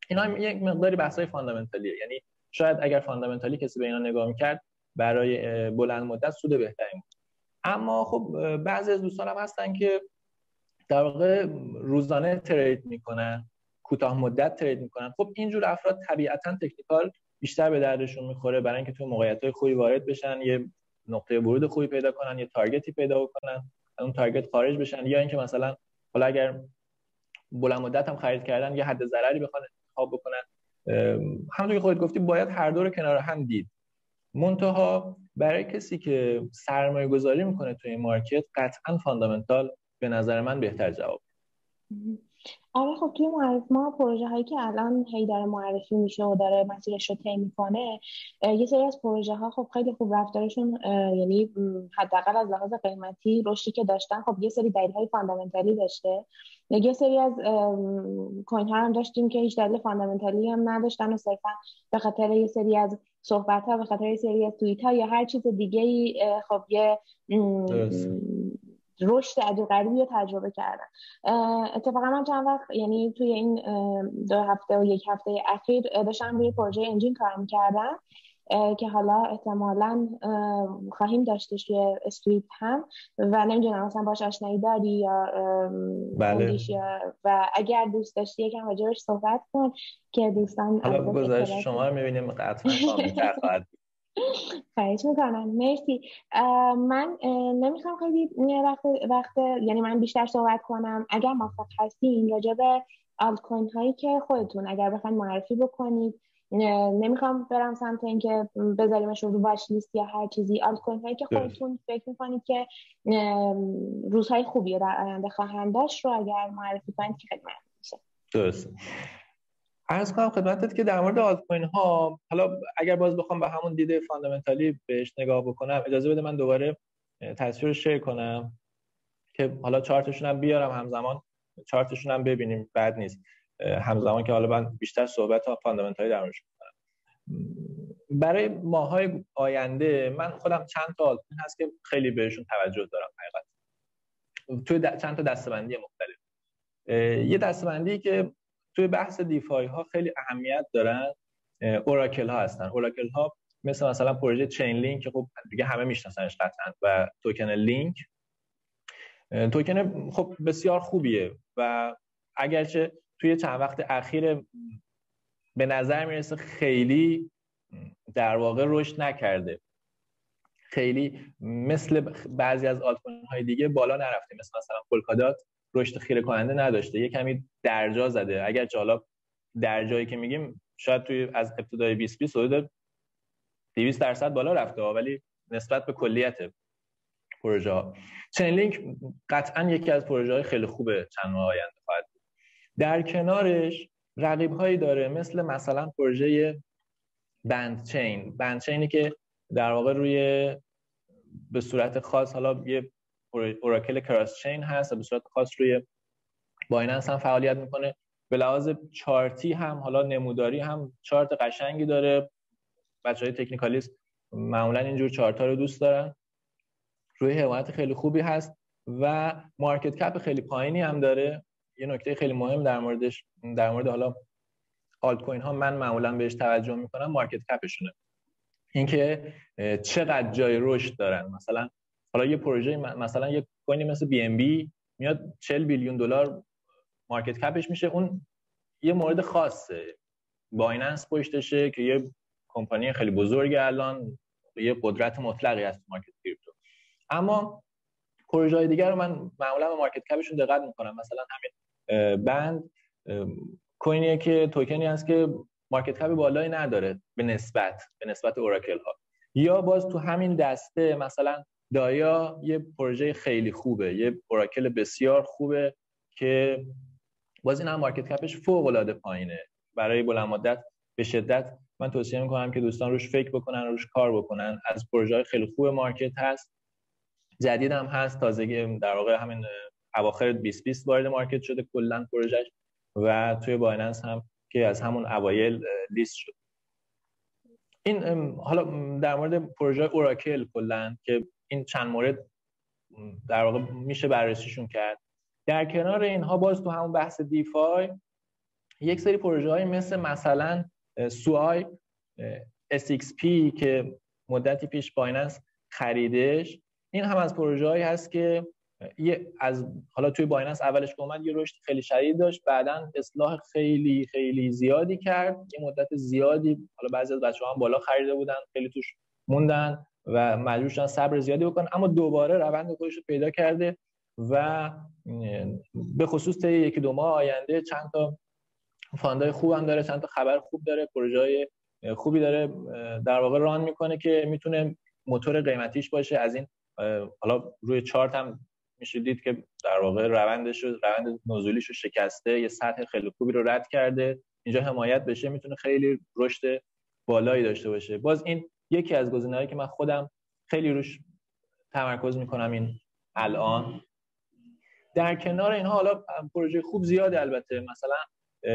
اینا یک مقداری بحث‌های fundamental یه. یعنی شاید اگر fundamental ی کسی به اینا نگاه می‌کرد برای بلند مدت سود بهتری بود. اما خب بعضی از دوستان هم هستن که در واقع روزانه ترید می‌کنن کوتاه مدت ترید می‌کنن. خب اینجور افراد طبیعتا تکنیکال بیشتر به دردشون می‌خوره برای اینکه تو موقعیت های خوبی وارد بشن یه نقطه ورود خوبی پیدا کنن یه تارگتی پیدا بکنن اون تارگت خارج بشن. یا اینکه مثلا حالا اگر بلند مدت هم خرید کردن یه حد ضرری بخوان انتخاب بکنن. همونطور که خودت گفتی باید هر دو رو کنار هم دید. منتها برای کسی که سرمایه گذاری می‌کنه توی این market قطعا fundamental به نظر من بهتر جواب آره خب توی معرف ما پروژه هایی که الان هی داره معرفی میشه و داره مسیرش رو طی می‌کنه یه سری از پروژه ها خب خیلی خوب رفتارشون یعنی حداقل از لحاظ قیمتی رشدی که داشتن خب یه سری دلیل های fundamental ی داشته. یه سری از coin ها هم داشتیم که هیچ دلیل fundamental ی هم نداشتن و صرفا به خاطر یه سری از صحبت ها به خاطر یه سری از توییت ها یا هر چیز دیگه ای خب یه رشد عجیب غریبی رو تجربه کردن اتفاقا من چند وقت یعنی توی این دو هفته و یک هفته اخیر داشتم روی پروژه Enjin کار می‌کردم که حالا احتمالا خواهیم داشتش توی اسکریپت هم و نمی‌دونم مثلا باش آشنایی داری یا بله. و اگر دوست داشتی یکم راجبش صحبت کن که دوستان حالا گذاشت شما رو می‌بینیم قطعا خواهد [LAUGHS] خواهش می‌کنم. مرسی. من نمی‌خوام خیلی وقت وقت یعنی من بیشتر صحبت کنم. اگر موافق هستین راجع به آلت کوین هایی که خودتون اگر بخواید معرفی بکنید. نمی‌خوام برم سمت اینکه بذاریمش رو واچ لیست یا هر چیزی. آلت کوین هایی که خودتون فکر می‌کنید که روزهای خوبی در آینده خواهند داشت رو اگر معرفی کنید که خیلی میشه. درست. ارز کنم خدمتت که در مورد آلت کوین ها حالا اگر باز بخوام به همون دیده فاندامنتالی بهش نگاه بکنم اجازه بده من دوباره تصویر رو شیر کنم که حالا چارتشون هم بیارم همزمان چارتشون هم ببینیم بد نیست. همزمان که حالا من بیشتر صحبت ها فاندامنتالی در موردش کنم برای ماهای آینده من خودم چند تا آلت هست که خیلی بهشون توجه دارم حقیقت. توی چند تا دستبندی مختلف. یه دستبندی که توی بحث دیفای ها خیلی اهمیت دارن اوراکل ها هستن. اوراکل ها مثل مثلا پروژه چین لینک خب دیگه همه میشناسنش قطعا و توکن لینک. توکن خب بسیار خوبیه و اگرچه توی چند وقت اخیر به نظر می‌رسه خیلی در واقع رشد نکرده. خیلی مثل بعضی از آلتکوین های دیگه بالا نرفته مثل مثلا پولکادات. رشد خیره کننده نداشته. یه کمی درجا زده. اگر حالا در جایی که میگیم شاید توی از ابتدای 2020 حدود 200 درصد بالا رفته ولی نسبت به کلیت پروژه ها لینک قطعا یکی از پروژه های خیلی خوبه چند ماه آینده خواهد در کنارش رقیب هایی داره مثل مثلا پروژه بند چین بند چینی که در واقع روی به صورت خاص حالا یه اوراکل کراس چین هست و به صورت خاص روی بایننس هم فعالیت می‌کنه. به لحاظ چارتی هم حالا نموداری هم چارت قشنگی داره. بچه های تکنیکالیست معمولا اینجور چارتا رو دوست دارن. روی حمایت خیلی خوبی هست و market cap خیلی پایینی هم داره. یه نکته خیلی مهم در موردش در مورد حالا آلت کوین ها من معمولا بهش توجه می‌کنم market cap شونه. اینکه چقدر جای رشد دارن. مثلا حالا یه پروژه مثلا یه کوینی مثل BNB میاد 40 billion دلار market cap ش میشه. اون یه مورد خاصه. Binance پشتشه که یه کمپانی خیلی بزرگ الان یه قدرت مطلقی هست market crypto. اما پروژه های دیگر رو من معمولا به market cap شون دقت می‌کنم. مثلا همین Band coin یه که توکنی هست که market cap بالایی نداره به نسبت به نسبت oracle ها یا باز تو همین دسته مثلا DIA یه پروژه خیلی خوبه یه oracle بسیار خوبه که باز این هم market cap ش فوق العاده پایینه. برای بلند مدت به شدت من توصیه می‌کنم که دوستان روش فکر بکنن روش کار بکنن. از پروژه خیلی خوب market هست جدید هم هست. تازگی در واقع همین اواخر 2020 وارد market شده کلا پروژهش و توی Binance هم که از همون اوایل لیست شد. این حالا در مورد پروژه oracle کلا که این چند مورد در واقع میشه بررسیشون کرد. در کنار اینها باز تو همون بحث دیفای یک سری پروژه های مثل مثلا سوای SXP که مدتی پیش بایننس خریدش. این هم از پروژه هایی هست که یه از حالا توی بایننس اولش که اومد یه رشد خیلی شدید داشت بعدا اصلاح خیلی خیلی زیادی کرد. یه مدت زیادی حالا بعضی از بچه‌ها هم بالا خریده بودن خیلی توش موندن. و مجبور شدن صبر زیادی بکنن. اما دوباره روند خودش رو پیدا کرده و به خصوص طی یکی دو ماه آینده چند تا فاندای خوب هم داره چند تا خبر خوب داره پروژه خوبی داره در واقع ران می‌کنه که می‌تونه موتور قیمتیش باشه. از این حالا روی چارت هم میشه دید که در واقع روندش رو روند نزولیش رو شکسته یه سطح خیلی خوبی رو رد کرده. اینجا حمایت بشه می‌تونه خیلی رشد بالایی داشته باشه. باز این یکی از گزینه‌هایی که من خودم خیلی روش تمرکز می‌کنم این الان. در کنار اینها حالا پروژه خوب زیاده البته. مثلا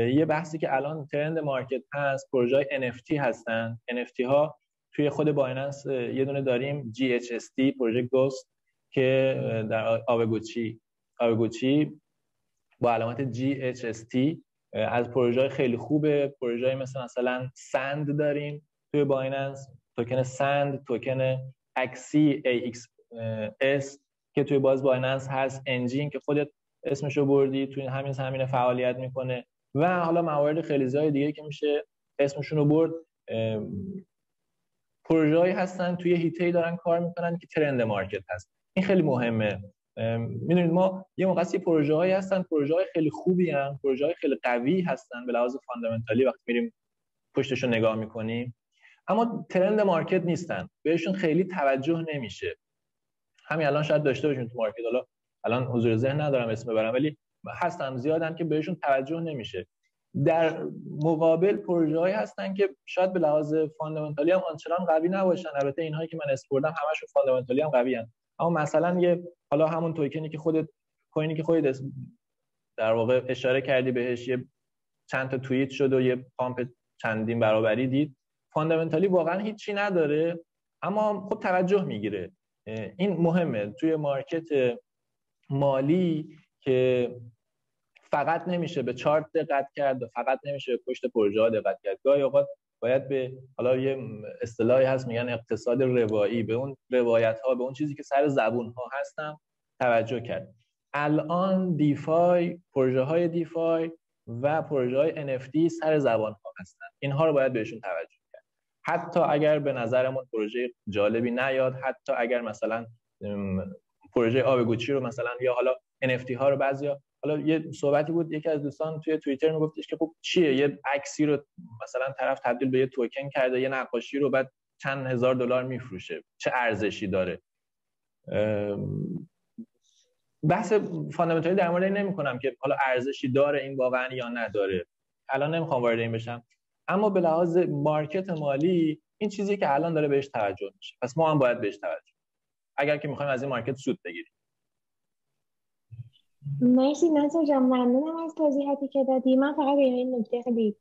یه بحثی که الان ترند مارکت هست پروژه NFT هستن. NFT ها توی خود بایننس یه دونه داریم GHST پروژه گوست که در آبگوچی. Aavegotchi با علامت GHST از پروژه خیلی خوبه. پروژه مثل مثلا Sand داریم توی Binance. token Sand token Axie AXS که توی باز Binance هست Enjin که خودت اسمشو بردی توی همین زمینه فعالیت می‌کنه. و حالا موارد خیلی زیاد دیگه که میشه اسمشون رو برد پروژه‌ای هستن توی حیطه‌ای دارن کار می‌کنن که trend market هست. این خیلی مهمه. می‌دونید ما یه موقعی پروژه هایی هستن پروژه های خیلی خوبی هستن پروژه های خیلی قوی هستن به لحاظ fundamental ی وقتی میریم پشتش رو نگاه می‌کنیم. اما trend market نیستن. بهشون خیلی توجه نمیشه. همین الان شاید داشته باشیم تو market. حالا الان حضور ذهن ندارم اسم ببرم ولی هستن زیادن که بهشون توجه نمیشه. در مقابل پروژه هایی هستن که شاید به لحاظ fundamental ی هم آنچنان قوی نباشن. البته اینهایی که من اسم بردم همشون fundamental ی هم قوی هن. اما مثلا یه حالا همون توکنی که خودت کوینی که خودت در واقع اشاره کردی بهش یه چند تا توییت شد و یه پامپ چندین برابری دید. فاندامنتالی واقعا هیچی نداره اما خب توجه می‌گیره. این مهمه. توی مارکت مالی که فقط نمیشه به چارت دقت کرد و فقط نمیشه به پشت پروژه ها دقت کرد. گاهی اوقات باید به حالا یه اصطلاحی هست میگن اقتصاد روایی. به اون روایت ها به اون چیزی که سر زبون ها هستم توجه کرد. الان دیفای پروژه های دیفای و پروژه های NFT سر زبان ها هستن. اینها رو باید بهشون توجه حتی اگر به نظرمون پروژه جالبی نیاد حتی اگر مثلا پروژه آب گوچی رو مثلا یا حالا NFT ها رو بعضیا حالا یه صحبتی بود یکی از دوستان توی توییتر میگفتش که خب چیه؟ یه عکسی رو مثلا طرف تبدیل به یه توکن کرده یه نقاشی رو بعد چند هزار دلار میفروشه. چه ارزشی داره؟ بحث فاندامنتالی در مورد این نمی کنم که حالا ارزشی داره این واقعا یا نداره. الان نمی‌خوام وارد این بشم. اما به لحاظ مارکت مالی این چیزی که الان داره بهش توجه میشه. پس ما هم باید بهش توجه اگر که می‌خوایم از این مارکت سود بگیریم. مرسی نصر جان ممنونم از توضیحاتی که دادی. من فقط به این نکته خیلی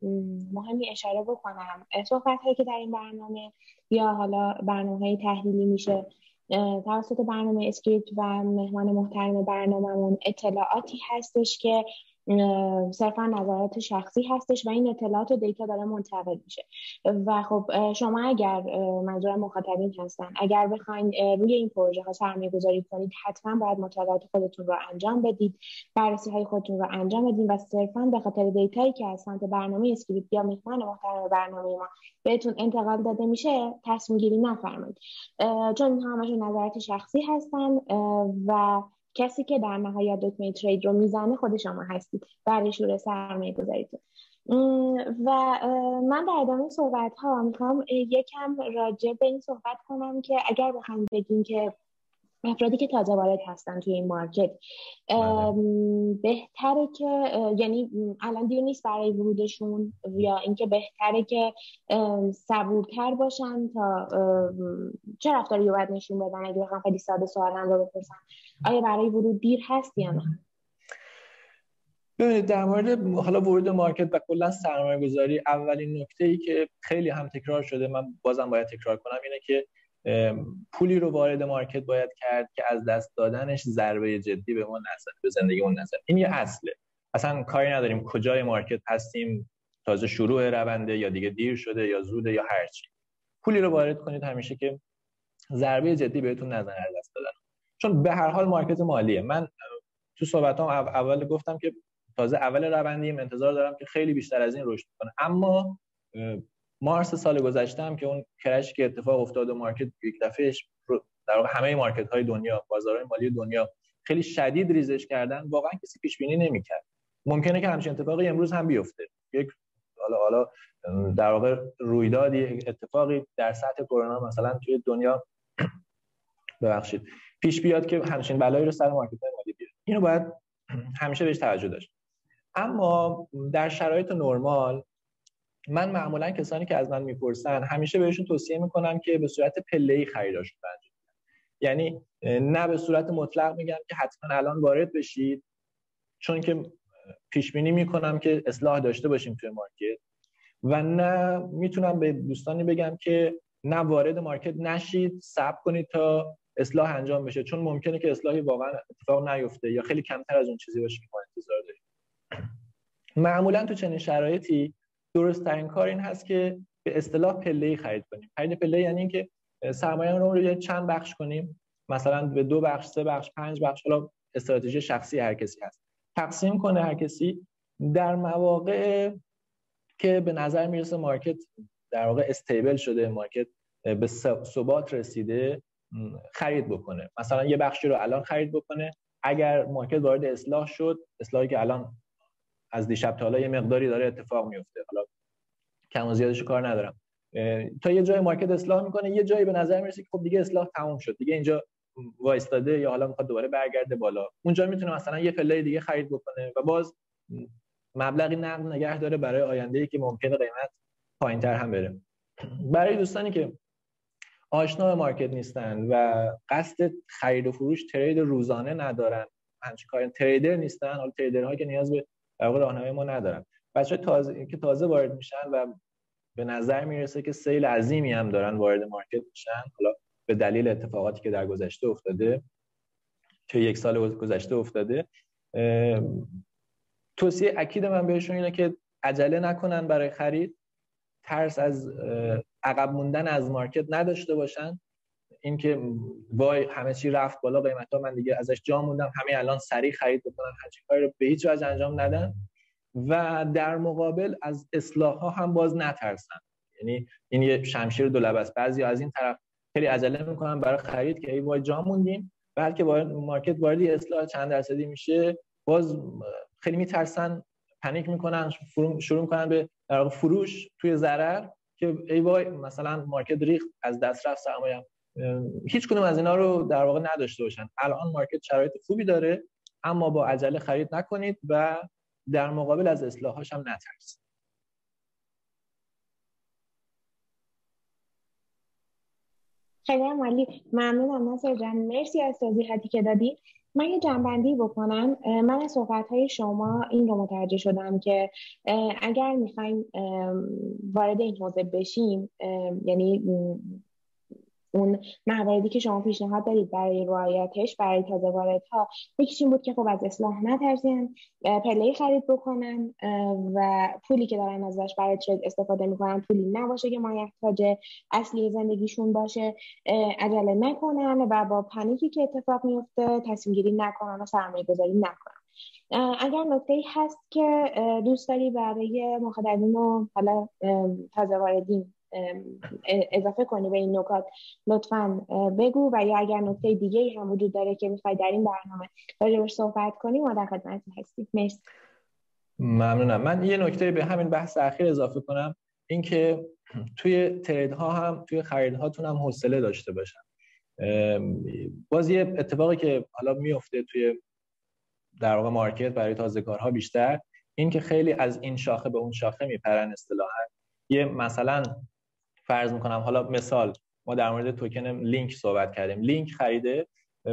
مهمی اشاره بکنم. صحبت هایی که در این برنامه یا حالا برنامه تحلیلی میشه توسط برنامه اسکریپت و مهمان محترم برنامهمون اطلاعاتی هستش که صرفا نظرات شخصی هستش و این اطلاعات و data داره منتقل میشه. و خب شما اگر منظور مخاطبین هستن اگر بخواین روی این پروژه ها سرمایه گذاری کنید حتما باید مطالعات خودتون رو انجام بدید بررسی های خودتون رو انجام بدید و صرفا به خاطر data یی که از سمت برنامه اسکریپت یا مهمان محترم برنامه ما بهتون انتقال داده میشه تصمیم گیری نفرمایید چون اینها همشون نظرات شخصی هستن و کسی که در نهایت دکمه trade رو می‌زنه خود شما هستید برای شروع سرمایه گذاریتون و من در ادامه صحبت ها می‌خوام یکم راجع به این صحبت کنم که اگر بخوایم بگیم که افرادی که تازه وارد هستن توی این مارکت. بله. بهتره که یعنی الان دیر نیست برای ورودشون یا اینکه بهتره که صبورتر باشن تا چه رفتاری باید نشون بدن؟ اگه بخوام خیلی ساده سوالم رو بپرسم. آیا برای ورود دیر هست یا نه؟ ببینید در مورد حالا ورود مارکت و کلا سرمایه گذاری اولین نکته ای که خیلی هم تکرار شده من بازم باید تکرار کنم اینه که پولی رو وارد مارکت باید کرد که از دست دادنش ضربه جدی به ما نزنه به زندگی اون نزنه این یه اصله. اصلا کاری نداریم کجای مارکت هستیم تازه شروع رونده یا دیگه دیر شده یا زوده یا هر چی. پولی رو وارد کنید همیشه که ضربه جدی بهتون نزنه از دست دادن. چون به هر حال مارکت مالیه. من تو صحبتام اول گفتم که تازه اول روندیم انتظار دارم که خیلی بیشتر از این رشد کنه اما مارس سال گذشته هم که اون crash که اتفاق افتاد و market یک دفعهش در واقع همه market های دنیا بازارهای مالی دنیا خیلی شدید ریزش کردن واقعا کسی پیش بینی نمی‌کرد. ممکنه که همچین اتفاقی امروز هم بیفته. یک حالا حالا در واقع رویدادی اتفاقی در سطح کرونا مثلا توی دنیا [CLEARS THROAT] ببخشید. پیش بیاد که همچین بلایی رو سر market های مالی بیاره. اینو باید [CLEARS THROAT] همیشه بهش توجه داشت. اما در شرایط نرمال من معمولا کسانی که از من می‌پرسن همیشه بهشون توصیه می‌کنم که به صورت پله‌ای خریداشون انجام یعنی نه به صورت مطلق میگم که حتما الان وارد بشید چون که پیش بینی می‌کنم که اصلاح داشته باشیم توی مارکت و نه می‌تونم به دوستانی بگم که نه وارد مارکت نشید صبر کنید تا اصلاح انجام بشه. چون ممکنه که اصلاحی واقعا اتفاق نیفته یا خیلی کمتر از اون چیزی باشه که ما انتظار داریم. [CLEARS THROAT] معمولا تو چنین شرایطی درست ترین کار این هست که به اصطلاح پله خرید کنیم. خرید پله یعنی اینکه سرمایه رو رو چند بخش کنیم. مثلا به دو بخش سه بخش پنج بخش حالا استراتژی شخصی هر کسی هست. تقسیم کنه هر کسی در مواقع که به نظر می‌رسه مارکت در واقع استیبل شده مارکت به ثبات رسیده خرید بکنه. مثلا یه بخشی رو الان خرید بکنه. اگر مارکت وارد اصلاح شد اصلاحی که الان از دیشب تا حالا یه مقداری داره اتفاق میفته. حالا کم و زیادش کار ندارم. تا یه جای مارکت اصلاح می‌کنه یه جایی به نظر می‌رسه که خب دیگه اصلاح تموم شد. دیگه اینجا وایستاده یا حالا می‌خواد دوباره برگرده بالا. اونجا می‌تونه مثلا یه پله دیگه خرید بکنه و باز مبلغی نقد نگه داره برای آینده ای که ممکنه قیمت پایینتر هم بره. برای دوستانی که آشنا مارکت نیستن و قصد خرید و فروش ترید روزانه ندارن همچین کار تریدر نیستن حالا تریدرها که نیاز به در واقع راهنمای ما ندارن. بچه تازه که تازه وارد میشن و به نظر می‌رسه که سیل عظیمی هم دارن وارد مارکت میشن. حالا به دلیل اتفاقاتی که در گذشته افتاده که یک سال گذشته افتاده توصیه اکید من بهشون اینه که عجله نکنن برای خرید. ترس از عقب موندن از مارکت نداشته باشن. اینکه وای همه چی رفت بالا قیمت من دیگه ازش جا موندم. همه الان سریع خرید بکنن هرچی کاری رو به هیچ وجه انجام ندن. و در مقابل از اصلاح ها هم باز نترسن. یعنی این یه شمشیر دو است. بعضی از این طرف خیلی عجله می‌کنن برای خرید که ای وای جا موندیم بلکه وارد مارکت وارد اصلاح چند درصدی میشه. باز خیلی میترسن پنیک می‌کنن شروع می‌کنن به فروش توی ضرر که ای وای مثلا مارکت ریخت از دسترس سرمایه هیچ کنم از اینا رو در واقع نداشته باشن. الان مارکت شرایط خوبی داره اما با عجله خرید نکنید و در مقابل از اصلاحاش هم نترسید. خیلی عالی. ممنونم ناصر جان. مرسی از توضیحاتی که دادی. من یه جنبندی بکنم. من از صحبت های شما این رو متوجه شدم که اگر می‌خوایم وارد این حوزه بشیم یعنی اون مواردی که شما پیشنهاد دارید برای رعایتش برای تازه واردها یکیش این بود که خب از اصلاح نترسین پله خرید بکنن و پولی که دارن ازش برای ترید استفاده می‌کنن پولی نباشه که محتاج اصلی زندگیشون باشه عجله نکنن و با پنیکی که اتفاق میفته تصمیم گیری نکنن و سرمایه گذاری نکنن اگر نکته هست که دوست داری برای مخاطبین و حالا تازه واردین اضافه کنی به این نکات. لطفا بگو و یا اگر نکته دیگه هم وجود داره که می‌خوای در این برنامه راجبش صحبت کنی ما در خدمت هستیم. مرسی. ممنونم. من یه نکته به همین بحث اخیر اضافه کنم. اینکه توی trade ها هم توی خرید هاتون هم حوصله داشته باشن. باز یه اتفاقی که حالا میفته توی در واقع market برای تازه کارها بیشتر این که خیلی از این شاخه به اون شاخه میپرن اصطلاحا. یه مثلا فرض می‌کنم حالا مثال ما در مورد token Link صحبت کردیم. لینک خریده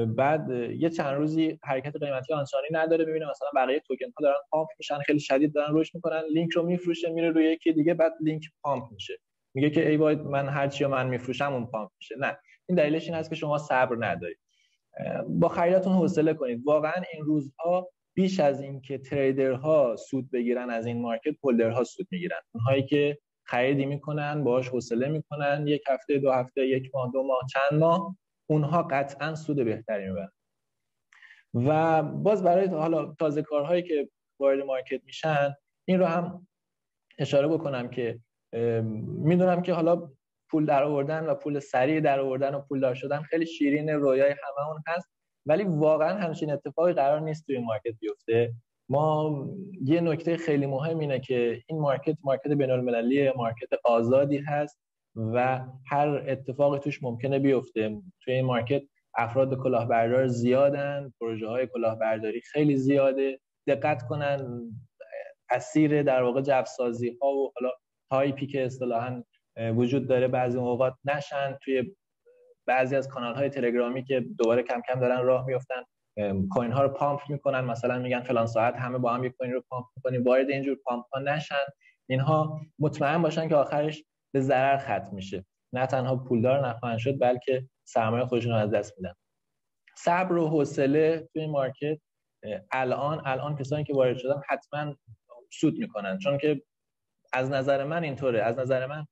بعد یه چند روزی حرکت قیمتی آنچنانی نداره ببینه مثلا بقیه توکن ها دارن pump میشن خیلی شدید دارن رشد می‌کنن لینک رو میفروشه میره روی یکی دیگه بعد Link pump میشه. میگه که ای وای من هر چی من میفروشم اون پامپ میشه. نه این دلیلش این هست که شما صبر ندارید. با خریداتون حوصله کنید. واقعا این روزها بیش از اینکه تریدرها سود بگیرن از این مارکت هولدرها سود می‌گیرن. اونهایی که خریدی می‌کنن باهاش حوصله می‌کنن یک هفته دو هفته یک ماه دو ماه چند ماه اونها قطعا سود بهتری می‌برن. و باز برای حالا تازه کارهایی که وارد مارکت میشن این رو هم اشاره بکنم که می‌دونم که حالا پول در آوردن و پول سریع در آوردن و پول دار شدن خیلی شیرین رویای اون هست ولی واقعا همچین اتفاقی قرار نیست توی market بیفته. ما یه نکته خیلی مهم اینه که این market market بین المللی market آزادی هست و هر اتفاقی توش ممکنه بیفته. توی این market افراد کلاهبردار زیادن پروژه های کلاهبرداری خیلی زیاده دقت کنن اسیر در واقع جوسازی ها و حالا hype ی که اصطلاحا وجود داره بعضی اوقات نشن. توی بعضی از کانال های تلگرامی که دوباره کم کم دارن راه میفتن coin ها رو pump می‌کنن. مثلا میگن فلان ساعت همه با هم یک coin رو pump می‌کنیم. وارد اینجور pump ها نشن. اینها مطمئن باشن که آخرش به ضرر ختم میشه. نه تنها پولدار نخواهند شد بلکه سرمایه خودشون از دست میدن. صبر و حوصله توی مارکت الان الان کسانی که وارد شدن حتما سود می‌کنن. چون که از نظر من اینطوره. از نظر من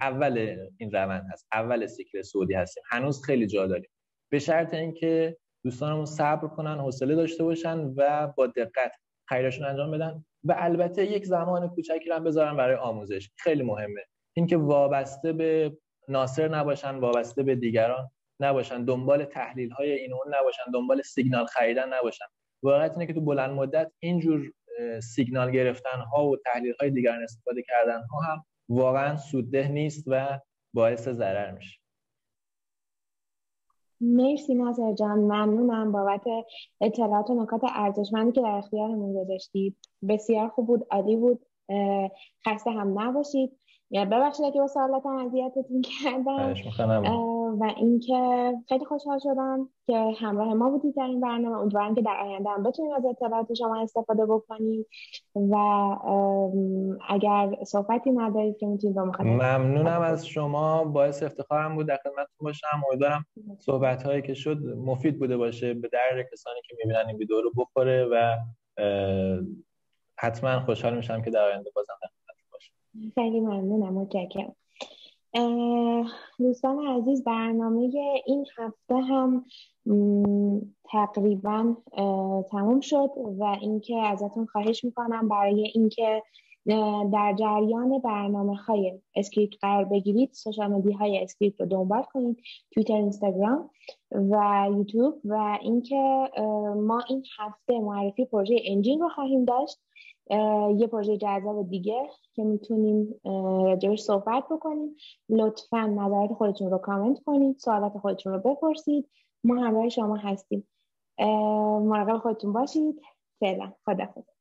اول این روند هست. اول سیکل سعودی هستیم. هنوز خیلی جا داریم. به شرط اینکه دوستانمون صبر کنن حوصله داشته باشن و با دقت خریدشون انجام بدن و البته یک زمان کوچکی هم بذارن برای آموزش. خیلی مهمه. اینکه وابسته به ناصر نباشن وابسته به دیگران نباشن دنبال تحلیل های این اون نباشن دنبال سیگنال خریدن نباشن. واقعیت اینه که تو بلند مدت اینجور سیگنال گرفتن ها و تحلیل های دیگران استفاده کردن ها هم واقعا سودده نیست و باعث ضرر میشه. مرسی ناصر جان. ممنونم بابت اطلاعات و نکات ارزشمندی که در اختیارمون گذاشتید. بسیار خوب بود عالی بود. خسته هم نباشید. ببخشید اگه با سوالاتم اذیتتون کردم. و اینکه خیلی خوشحال شدم که همراه ما بودید در این برنامه. امیدوارم که در آینده هم بتونیم از اطلاعات شما استفاده بکنیم. و اگر صحبتی ندارید که می‌تونید با ممنونم از شما. باعث افتخارم بود. در خدمتتون باشم. امیدوارم صحبت هایی که شد مفید بوده باشه. به درد کسانی که می‌بینن این ویدیو رو بخوره و حتما خوشحال میشم که در آینده بازم خیلی ممنونم متشکرم. دوستان عزیز برنامه این هفته هم تقریبا تموم شد و اینکه ازتون خواهش می‌کنم برای اینکه در جریان برنامه های اسکریپت قرار بگیرید social media های اسکریپت رو دنبال کنید تویتر اینستاگرام و یوتیوب و اینکه ما این هفته معرفی پروژه انجین رو خواهیم داشت. یه پروژه جذاب دیگه که می‌تونیم راجبش صحبت بکنیم. لطفا نظرات خودتون رو کامنت کنید سوالات خودتون رو بپرسید. ما همراه شما هستیم. مراقب خودتون باشید. فعلا. خدافظ